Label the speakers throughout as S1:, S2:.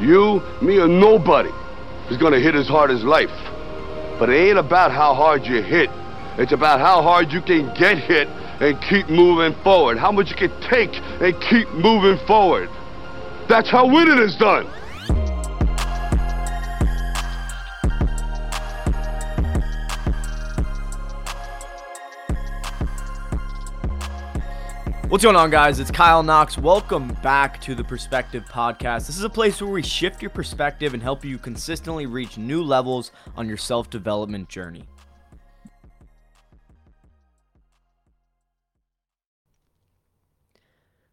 S1: You, me, or nobody is gonna hit as hard as life. But it ain't about how hard you hit. It's about how hard you can get hit and keep moving forward. How much you can take and keep moving forward. That's how winning is done.
S2: What's going on, guys? It's Kyle Knox. Welcome back to the Perspective Podcast. This is a place where we shift your perspective and help you consistently reach new levels on your self development journey.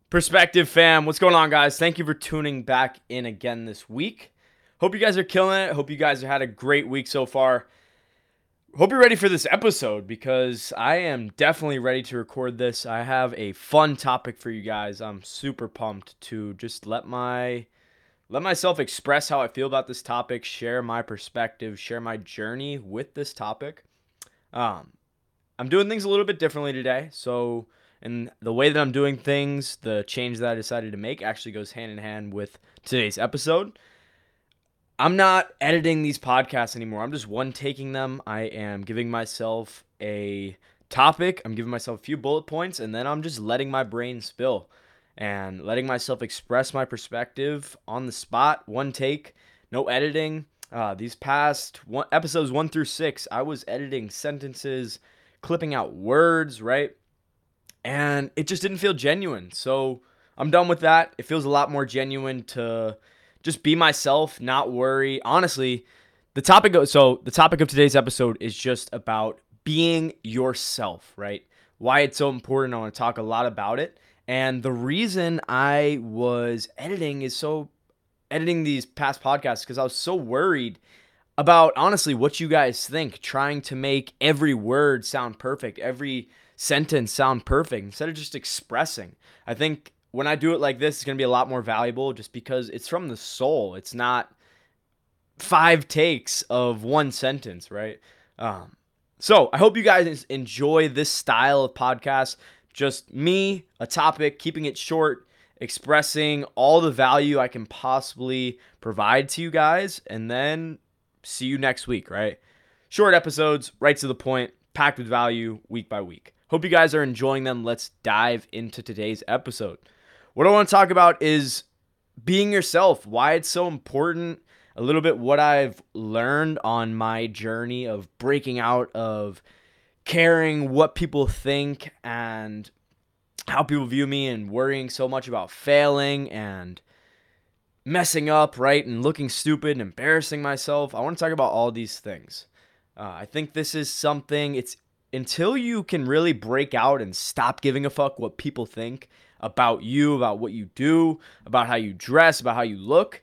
S2: Perspective fam, what's going on, guys? Thank you for tuning back in again this week. Hope you guys are killing it. Hope you guys have had a great week so far hope you're ready for this episode because I am definitely ready to record this. I have a fun topic for you guys. I'm super pumped to just let my let myself express how I feel about this topic, share my perspective, share my journey with this topic. Um, I'm doing things a little bit differently today, so and the way that I'm doing things, the change that I decided to make actually goes hand in hand with today's episode. I'm not editing these podcasts anymore. I'm just one taking them. I am giving myself a topic, I'm giving myself a few bullet points, and then I'm just letting my brain spill and letting myself express my perspective on the spot, one take, no editing. Uh, these past one, episodes one through six, I was editing sentences, clipping out words, right? And it just didn't feel genuine. So I'm done with that. It feels a lot more genuine to just be myself, not worry. Honestly, the topic of, so the topic of today's episode is just about being yourself, right? Why it's so important. I want to talk a lot about it. And the reason I was editing is so editing these past podcasts because I was so worried about honestly what you guys think, trying to make every word sound perfect, every sentence sound perfect instead of just expressing. I think when I do it like this, it's going to be a lot more valuable just because it's from the soul. It's not five takes of one sentence, right? Um, so I hope you guys enjoy this style of podcast. Just me, a topic, keeping it short, expressing all the value I can possibly provide to you guys, and then see you next week, right? Short episodes, right to the point, packed with value week by week. Hope you guys are enjoying them. Let's dive into today's episode. What I want to talk about is being yourself, why it's so important, a little bit what I've learned on my journey of breaking out of caring what people think and how people view me and worrying so much about failing and messing up, right? And looking stupid and embarrassing myself. I want to talk about all these things. Uh, I think this is something, it's until you can really break out and stop giving a fuck what people think about you, about what you do, about how you dress, about how you look,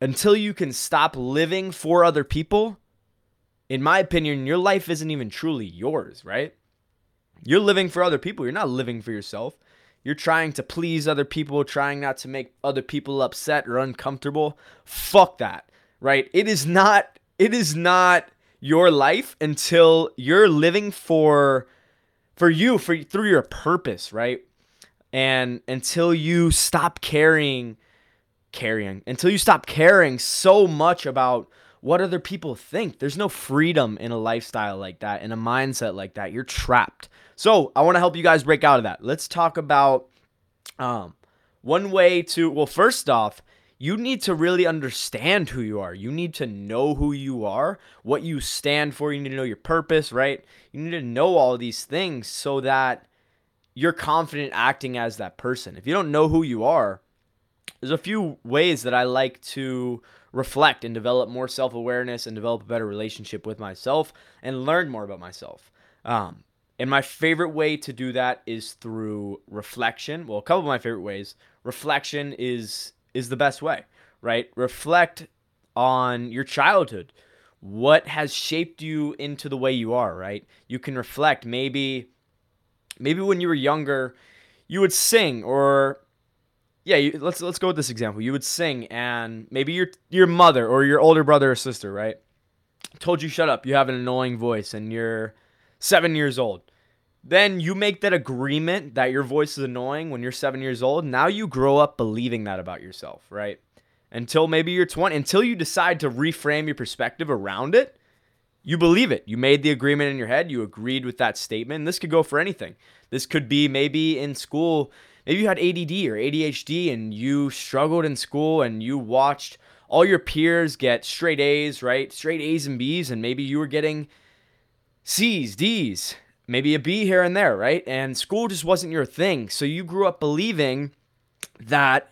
S2: until you can stop living for other people, in my opinion, your life isn't even truly yours, right? You're living for other people. You're not living for yourself. You're trying to please other people, trying not to make other people upset or uncomfortable. Fuck that, right? It is not it is not your life until you're living for for you for through your purpose, right? And until you stop caring, carrying, until you stop caring so much about what other people think, there's no freedom in a lifestyle like that, in a mindset like that. You're trapped. So I want to help you guys break out of that. Let's talk about um, one way to, well, first off, you need to really understand who you are. You need to know who you are, what you stand for. You need to know your purpose, right? You need to know all these things so that you're confident acting as that person. If you don't know who you are, there's a few ways that I like to reflect and develop more self awareness and develop a better relationship with myself and learn more about myself. Um, and my favorite way to do that is through reflection. Well, a couple of my favorite ways. Reflection is is the best way, right? Reflect on your childhood. What has shaped you into the way you are, right? You can reflect maybe maybe when you were younger, you would sing or yeah, you, let's let's go with this example. You would sing and maybe your your mother or your older brother or sister, right? Told you shut up. You have an annoying voice and you're 7 years old. Then you make that agreement that your voice is annoying when you're 7 years old. Now you grow up believing that about yourself, right? until maybe you're 20, until you decide to reframe your perspective around it. You believe it. You made the agreement in your head. You agreed with that statement. And this could go for anything. This could be maybe in school, maybe you had ADD or ADHD and you struggled in school and you watched all your peers get straight A's, right? Straight A's and B's, and maybe you were getting C's, D's, maybe a B here and there, right? And school just wasn't your thing. So you grew up believing that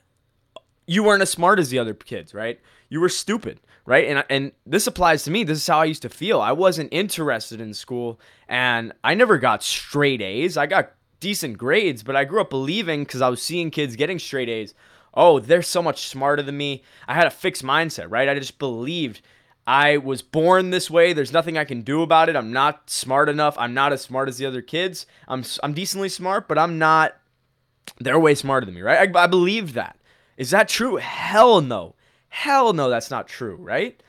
S2: you weren't as smart as the other kids, right? You were stupid, right? And and this applies to me. This is how I used to feel. I wasn't interested in school and I never got straight A's. I got decent grades, but I grew up believing cuz I was seeing kids getting straight A's. Oh, they're so much smarter than me. I had a fixed mindset, right? I just believed I was born this way. There's nothing I can do about it. I'm not smart enough. I'm not as smart as the other kids. I'm I'm decently smart, but I'm not. They're way smarter than me, right? I, I believe that. Is that true? Hell no. Hell no, that's not true, right?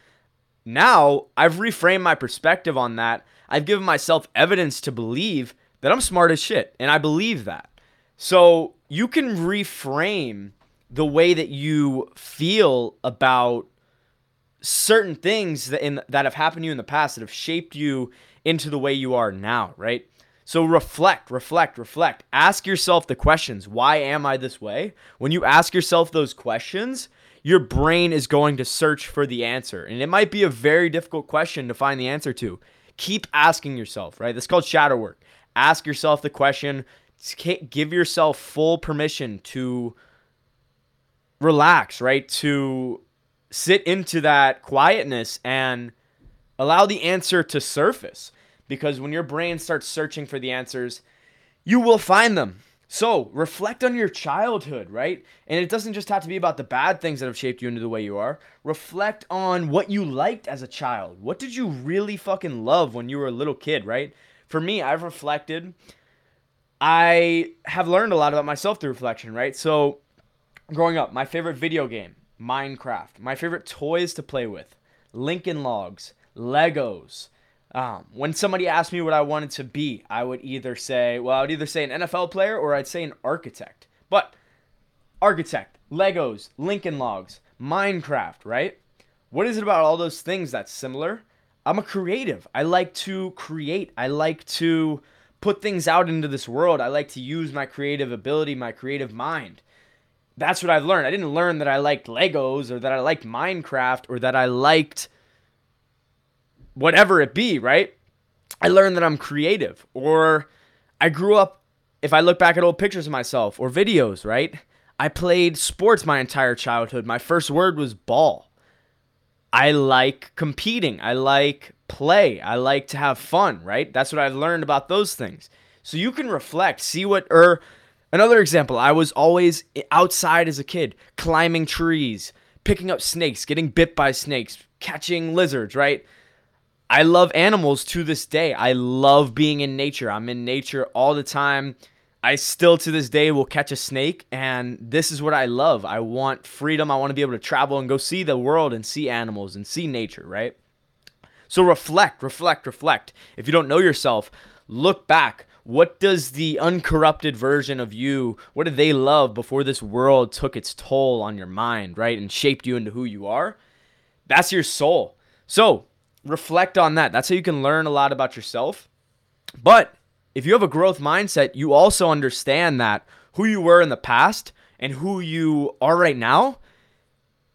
S2: Now I've reframed my perspective on that. I've given myself evidence to believe that I'm smart as shit, and I believe that. So you can reframe the way that you feel about certain things that in that have happened to you in the past that have shaped you into the way you are now, right? So reflect, reflect, reflect. Ask yourself the questions. Why am I this way? When you ask yourself those questions, your brain is going to search for the answer. And it might be a very difficult question to find the answer to. Keep asking yourself, right? That's called shadow work. Ask yourself the question, give yourself full permission to relax, right? To sit into that quietness and allow the answer to surface. Because when your brain starts searching for the answers, you will find them. So reflect on your childhood, right? And it doesn't just have to be about the bad things that have shaped you into the way you are. Reflect on what you liked as a child. What did you really fucking love when you were a little kid, right? For me, I've reflected. I have learned a lot about myself through reflection, right? So growing up, my favorite video game Minecraft. My favorite toys to play with Lincoln Logs, Legos. Um, when somebody asked me what I wanted to be, I would either say, well, I would either say an NFL player or I'd say an architect. But architect, Legos, Lincoln Logs, Minecraft, right? What is it about all those things that's similar? I'm a creative. I like to create. I like to put things out into this world. I like to use my creative ability, my creative mind that's what I've learned. I didn't learn that I liked Legos or that I liked Minecraft or that I liked whatever it be, right? I learned that I'm creative or I grew up if I look back at old pictures of myself or videos, right? I played sports my entire childhood. My first word was ball. I like competing. I like play. I like to have fun, right? That's what I've learned about those things. So you can reflect, see what or Another example, I was always outside as a kid, climbing trees, picking up snakes, getting bit by snakes, catching lizards, right? I love animals to this day. I love being in nature. I'm in nature all the time. I still to this day will catch a snake, and this is what I love. I want freedom. I want to be able to travel and go see the world and see animals and see nature, right? So reflect, reflect, reflect. If you don't know yourself, look back what does the uncorrupted version of you what did they love before this world took its toll on your mind right and shaped you into who you are that's your soul so reflect on that that's how you can learn a lot about yourself but if you have a growth mindset you also understand that who you were in the past and who you are right now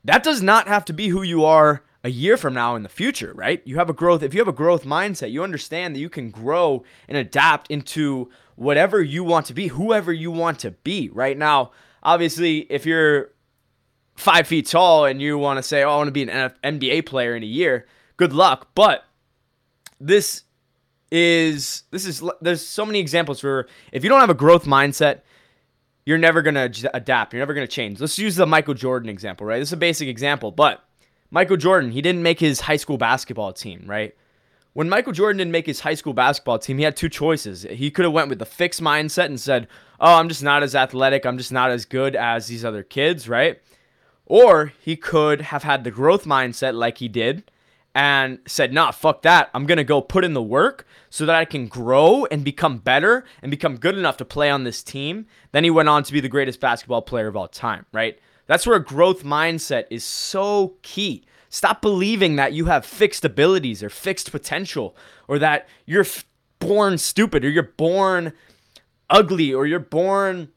S2: that does not have to be who you are a year from now in the future, right? You have a growth, if you have a growth mindset, you understand that you can grow and adapt into whatever you want to be, whoever you want to be. Right now, obviously, if you're five feet tall and you want to say, oh, I want to be an NBA player in a year, good luck. But this is, this is, there's so many examples for if you don't have a growth mindset, you're never to adapt. You're never to change. Let's use the Michael Jordan example, right? This is a basic example, but Michael Jordan, he didn't make his high school basketball team, right? When Michael Jordan didn't make his high school basketball team, he had two choices. He could have went with the fixed mindset and said, "Oh, I'm just not as athletic. I'm just not as good as these other kids," right? Or he could have had the growth mindset like he did and said, "Nah, fuck that. I'm going to go put in the work so that I can grow and become better and become good enough to play on this team." Then he went on to be the greatest basketball player of all time, right? That's where a growth mindset is so key. Stop believing that you have fixed abilities or fixed potential or that you're f- born stupid or you're born ugly or you're born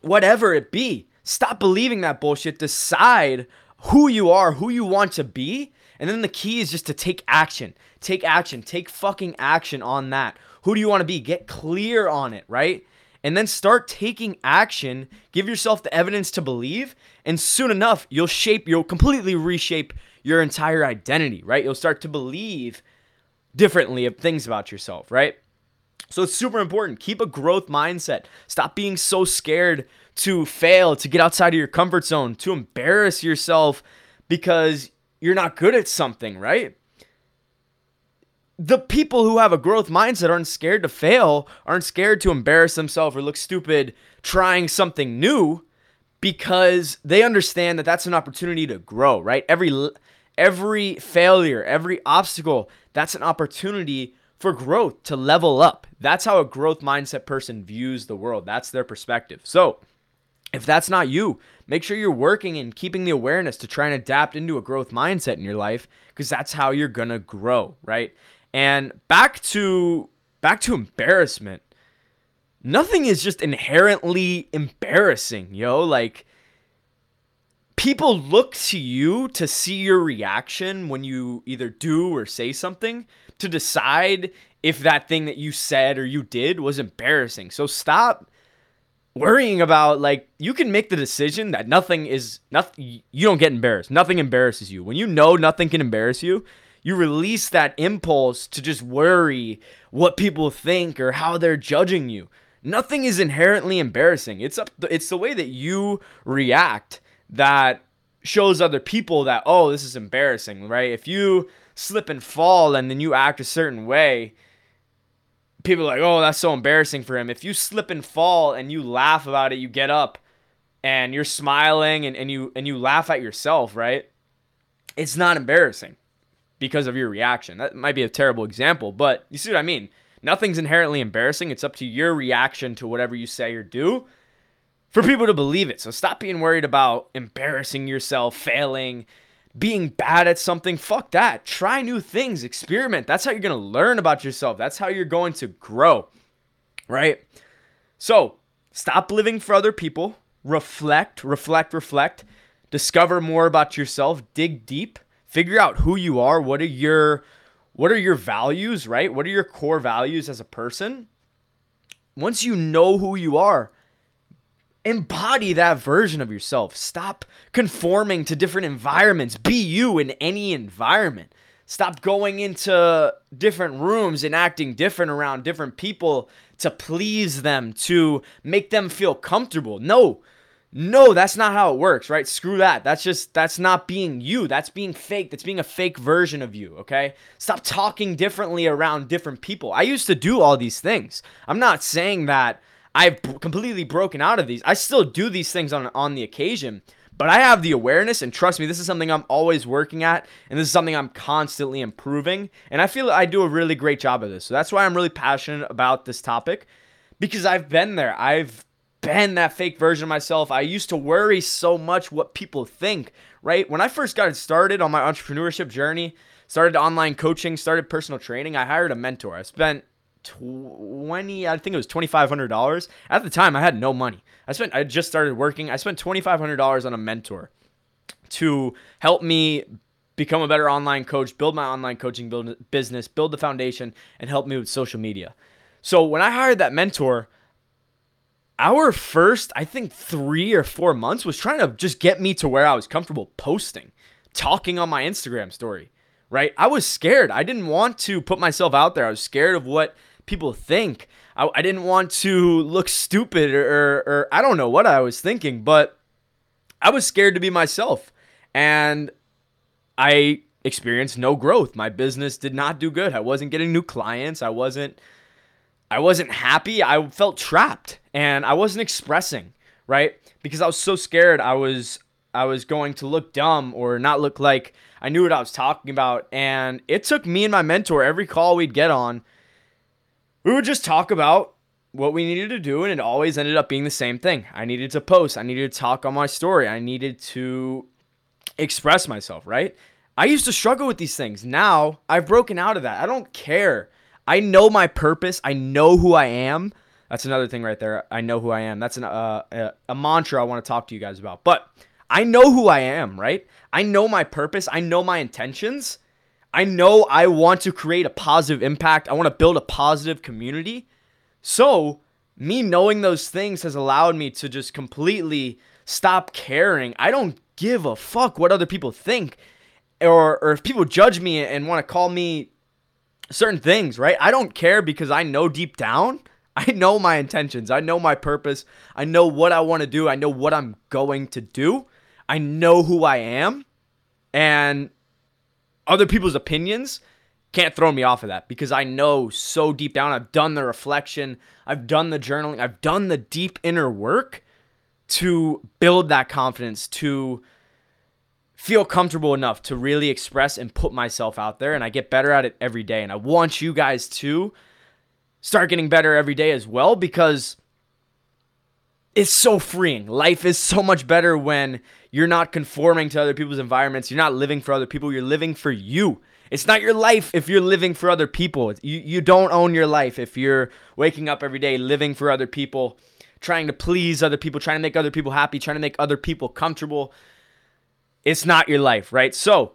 S2: whatever it be. Stop believing that bullshit. Decide who you are, who you want to be. And then the key is just to take action. Take action. Take fucking action on that. Who do you want to be? Get clear on it, right? And then start taking action. Give yourself the evidence to believe. And soon enough, you'll shape, you'll completely reshape your entire identity, right? You'll start to believe differently of things about yourself, right? So it's super important. Keep a growth mindset. Stop being so scared to fail, to get outside of your comfort zone, to embarrass yourself because you're not good at something, right? The people who have a growth mindset aren't scared to fail, aren't scared to embarrass themselves or look stupid trying something new because they understand that that's an opportunity to grow, right? Every every failure, every obstacle, that's an opportunity for growth to level up. That's how a growth mindset person views the world. That's their perspective. So, if that's not you, make sure you're working and keeping the awareness to try and adapt into a growth mindset in your life because that's how you're going to grow, right? And back to back to embarrassment nothing is just inherently embarrassing, yo. Like, people look to you to see your reaction when you either do or say something to decide if that thing that you said or you did was embarrassing. So stop worrying about like you can make the decision that nothing is nothing you don't get embarrassed. Nothing embarrasses you. When you know nothing can embarrass you, you release that impulse to just worry what people think or how they're judging you nothing is inherently embarrassing. It's up it's the way that you react that shows other people that oh, this is embarrassing, right? If you slip and fall and then you act a certain way, people are like, "Oh, that's so embarrassing for him." If you slip and fall and you laugh about it, you get up and you're smiling and, and you and you laugh at yourself, right? It's not embarrassing because of your reaction. That might be a terrible example, but you see what I mean? Nothing's inherently embarrassing. It's up to your reaction to whatever you say or do for people to believe it. So stop being worried about embarrassing yourself, failing, being bad at something. Fuck that. Try new things, experiment. That's how you're going to learn about yourself. That's how you're going to grow, right? So stop living for other people. Reflect, reflect, reflect. Discover more about yourself. Dig deep. Figure out who you are. What are your what are your values, right? What are your core values as a person? Once you know who you are, embody that version of yourself. Stop conforming to different environments. Be you in any environment. Stop going into different rooms and acting different around different people to please them, to make them feel comfortable. No, no, that's not how it works, right? Screw that. That's just, that's not being you. That's being fake. That's being a fake version of you, okay? Stop talking differently around different people. I used to do all these things. I'm not saying that I've completely broken out of these. I still do these things on, on the occasion, but I have the awareness, and trust me, this is something I'm always working at, and this is something I'm constantly improving. And I feel I do a really great job of this. So that's why I'm really passionate about this topic because I've been there. I've been that fake version of myself. I used to worry so much what people think, right? When I first got started on my entrepreneurship journey, started online coaching, started personal training, I hired a mentor. I spent 20 I think it was $2500. At the time I had no money. I spent I just started working. I spent $2500 on a mentor to help me become a better online coach, build my online coaching build, business, build the foundation and help me with social media. So when I hired that mentor, our first, I think, three or four months was trying to just get me to where I was comfortable posting, talking on my Instagram story, right? I was scared. I didn't want to put myself out there. I was scared of what people think. I, I didn't want to look stupid or, or, or I don't know what I was thinking, but I was scared to be myself. And I experienced no growth. My business did not do good. I wasn't getting new clients. I wasn't I wasn't happy. I felt trapped and I wasn't expressing, right? Because I was so scared I was I was going to look dumb or not look like I knew what I was talking about. And it took me and my mentor every call we'd get on, we would just talk about what we needed to do, and it always ended up being the same thing. I needed to post, I needed to talk on my story, I needed to express myself, right? I used to struggle with these things. Now I've broken out of that. I don't care. I know my purpose, I know who I am. That's another thing right there. I know who I am. That's an, uh, a, a mantra I want to talk to you guys about. But I know who I am, right? I know my purpose, I know my intentions. I know I want to create a positive impact. I want to build a positive community. So, me knowing those things has allowed me to just completely stop caring. I don't give a fuck what other people think or or if people judge me and want to call me certain things, right? I don't care because I know deep down, I know my intentions. I know my purpose. I know what I want to do. I know what I'm going to do. I know who I am. And other people's opinions can't throw me off of that because I know so deep down I've done the reflection, I've done the journaling, I've done the deep inner work to build that confidence, to feel comfortable enough to really express and put myself out there. And I get better at it every day. And I want you guys to start getting better every day as well because it's so freeing. Life is so much better when you're not conforming to other people's environments. You're not living for other people. You're living for you. It's not your life if you're living for other people. You, you don't own your life if you're waking up every day living for other people, trying to please other people, trying to make other people happy, trying to make other people comfortable. It's not your life, right? So,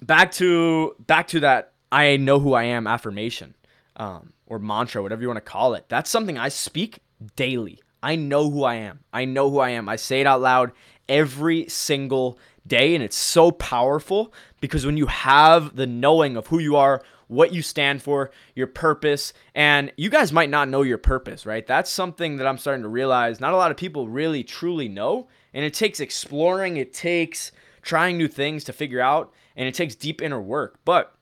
S2: back to back to that I know who I am affirmation um, or mantra, whatever you want to call it. That's something I speak daily. I know who I am. I know who I am. I say it out loud every single day. And it's so powerful because when you have the knowing of who you are, what you stand for, your purpose, and you guys might not know your purpose, right? That's something that I'm starting to realize not a lot of people really truly know. And it takes exploring, it takes trying new things to figure out, and it takes deep inner work. But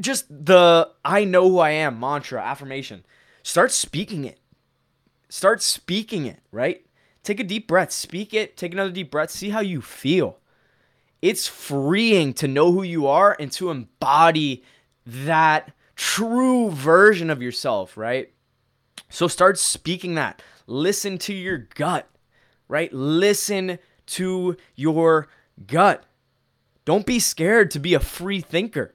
S2: just the I know who I am mantra, affirmation, start speaking it. Start speaking it, right? Take a deep breath, speak it, take another deep breath, see how you feel. It's freeing to know who you are and to embody that true version of yourself, right? So start speaking that. Listen to your gut, right? Listen to your gut. Don't be scared to be a free thinker.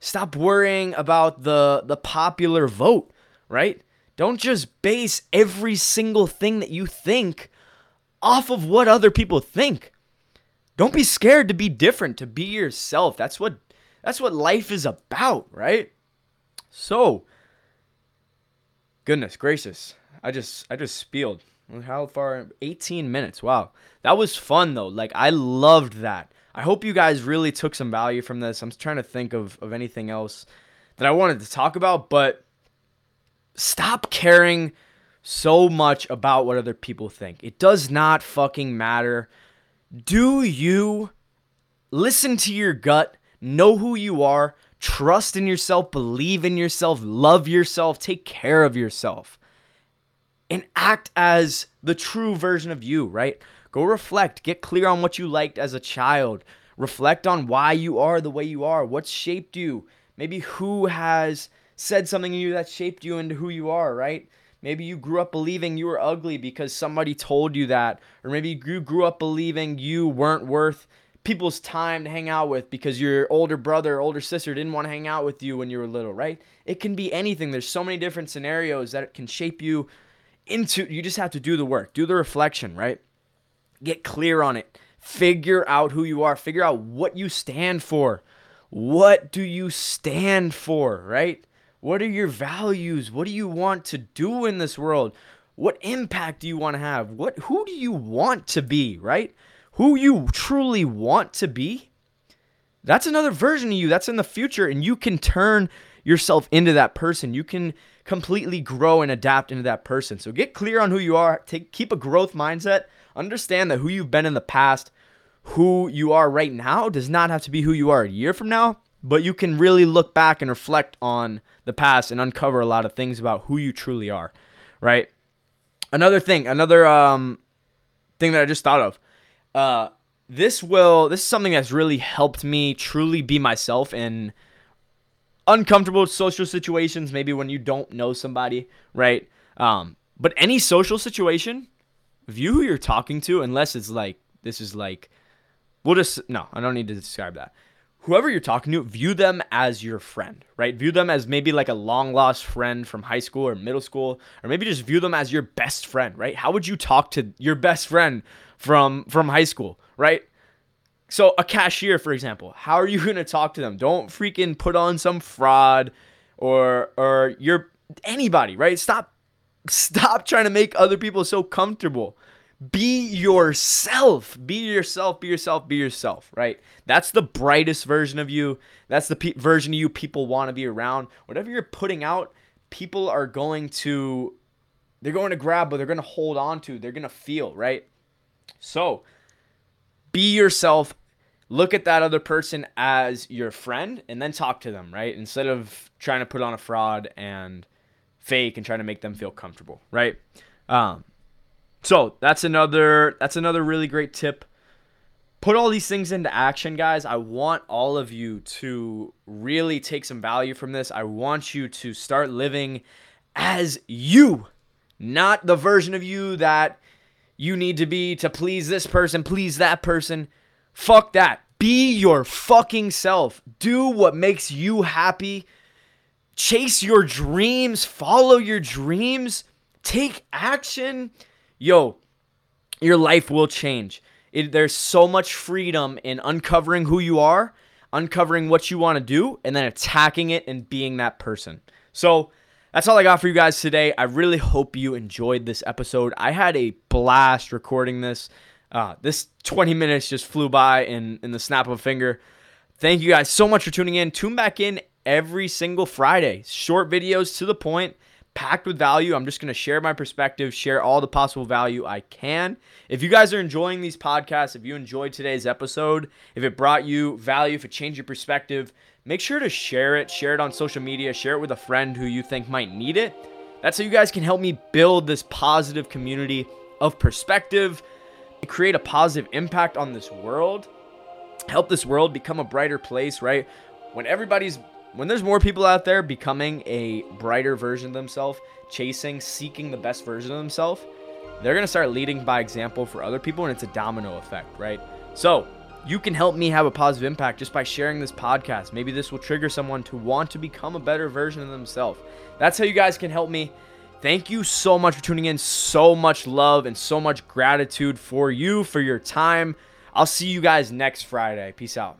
S2: Stop worrying about the the popular vote, right? Don't just base every single thing that you think off of what other people think. Don't be scared to be different, to be yourself. That's what that's what life is about, right? So, goodness gracious. I just I just spieled. How far? 18 minutes. Wow. That was fun though. Like I loved that. I hope you guys really took some value from this. I'm trying to think of, of anything else that I wanted to talk about, but stop caring so much about what other people think. It does not fucking matter. Do you listen to your gut, know who you are, trust in yourself, believe in yourself, love yourself, take care of yourself, and act as the true version of you, right? Go reflect, get clear on what you liked as a child, reflect on why you are the way you are, what shaped you, maybe who has said something to you that shaped you into who you are, right? Maybe you grew up believing you were ugly because somebody told you that. Or maybe you grew up believing you weren't worth people's time to hang out with because your older brother or older sister didn't want to hang out with you when you were little, right? It can be anything. There's so many different scenarios that it can shape you into you just have to do the work. Do the reflection, right? Get clear on it. Figure out who you are. Figure out what you stand for. What do you stand for, right? What are your values? What do you want to do in this world? What impact do you want to have? What who do you want to be, right? Who you truly want to be? That's another version of you. That's in the future and you can turn yourself into that person. You can completely grow and adapt into that person. So get clear on who you are. Take keep a growth mindset. Understand that who you've been in the past, who you are right now does not have to be who you are a year from now but you can really look back and reflect on the past and uncover a lot of things about who you truly are, right? Another thing, another um thing that I just thought of. Uh this will this is something that's really helped me truly be myself in uncomfortable social situations, maybe when you don't know somebody, right? Um, but any social situation, view who you're talking to, unless it's like this is like, we'll just no, I don't need to describe that. Whoever you're talking to, view them as your friend, right? View them as maybe like a long lost friend from high school or middle school, or maybe just view them as your best friend, right? How would you talk to your best friend from from high school, right? So a cashier, for example, how are you gonna talk to them? Don't freaking put on some fraud or or you're anybody, right? Stop stop trying to make other people so comfortable. Be yourself. Be yourself. Be yourself. Be yourself, right? That's the brightest version of you. That's the pe- version of you people want to be around. Whatever you're putting out, people are going to they're going to grab, but they're going to hold on to. They're going to feel, right? So, be yourself look at that other person as your friend and then talk to them, right? Instead of trying to put on a fraud and fake and trying to make them feel comfortable, right? Um, so that's another that's another really great tip. Put all these things into action, guys. I want all of you to really take some value from this. I want you to start living as you, not the version of you that you need to be to please this person, please that person. Fuck that. Be your fucking self. Do what makes you happy. Chase your dreams. Follow your dreams. Take action. Yo, your life will change. It, there's so much freedom in uncovering who you are, uncovering what you want to do, and then attacking it and being that person. So, that's all I got for you guys today. I really hope you enjoyed this episode. I had a blast recording this. Uh, this 20 minutes just flew by in, in the snap of a finger. Thank you guys so much for tuning in. Tune back in every single Friday. Short videos to the point, packed with value. I'm just going to share my perspective, share all the possible value I can. If you guys are enjoying these podcasts, if you enjoyed today's episode, if it brought you value, if it changed your perspective, make sure to share it. Share it on social media. Share it with a friend who you think might need it. That's how you guys can help me build this positive community of perspective create a positive impact on this world, help this world become a brighter place, right? When everybody's when there's more people out there becoming a brighter version of themselves, chasing, seeking the best version of themselves, they're going to start leading by example for other people and it's a domino effect, right? So, you can help me have a positive impact just by sharing this podcast. Maybe this will trigger someone to want to become a better version of themselves. That's how you guys can help me. Thank you so much for tuning in. So much love and so much gratitude for you, for your time. I'll see you guys next Friday. Peace out.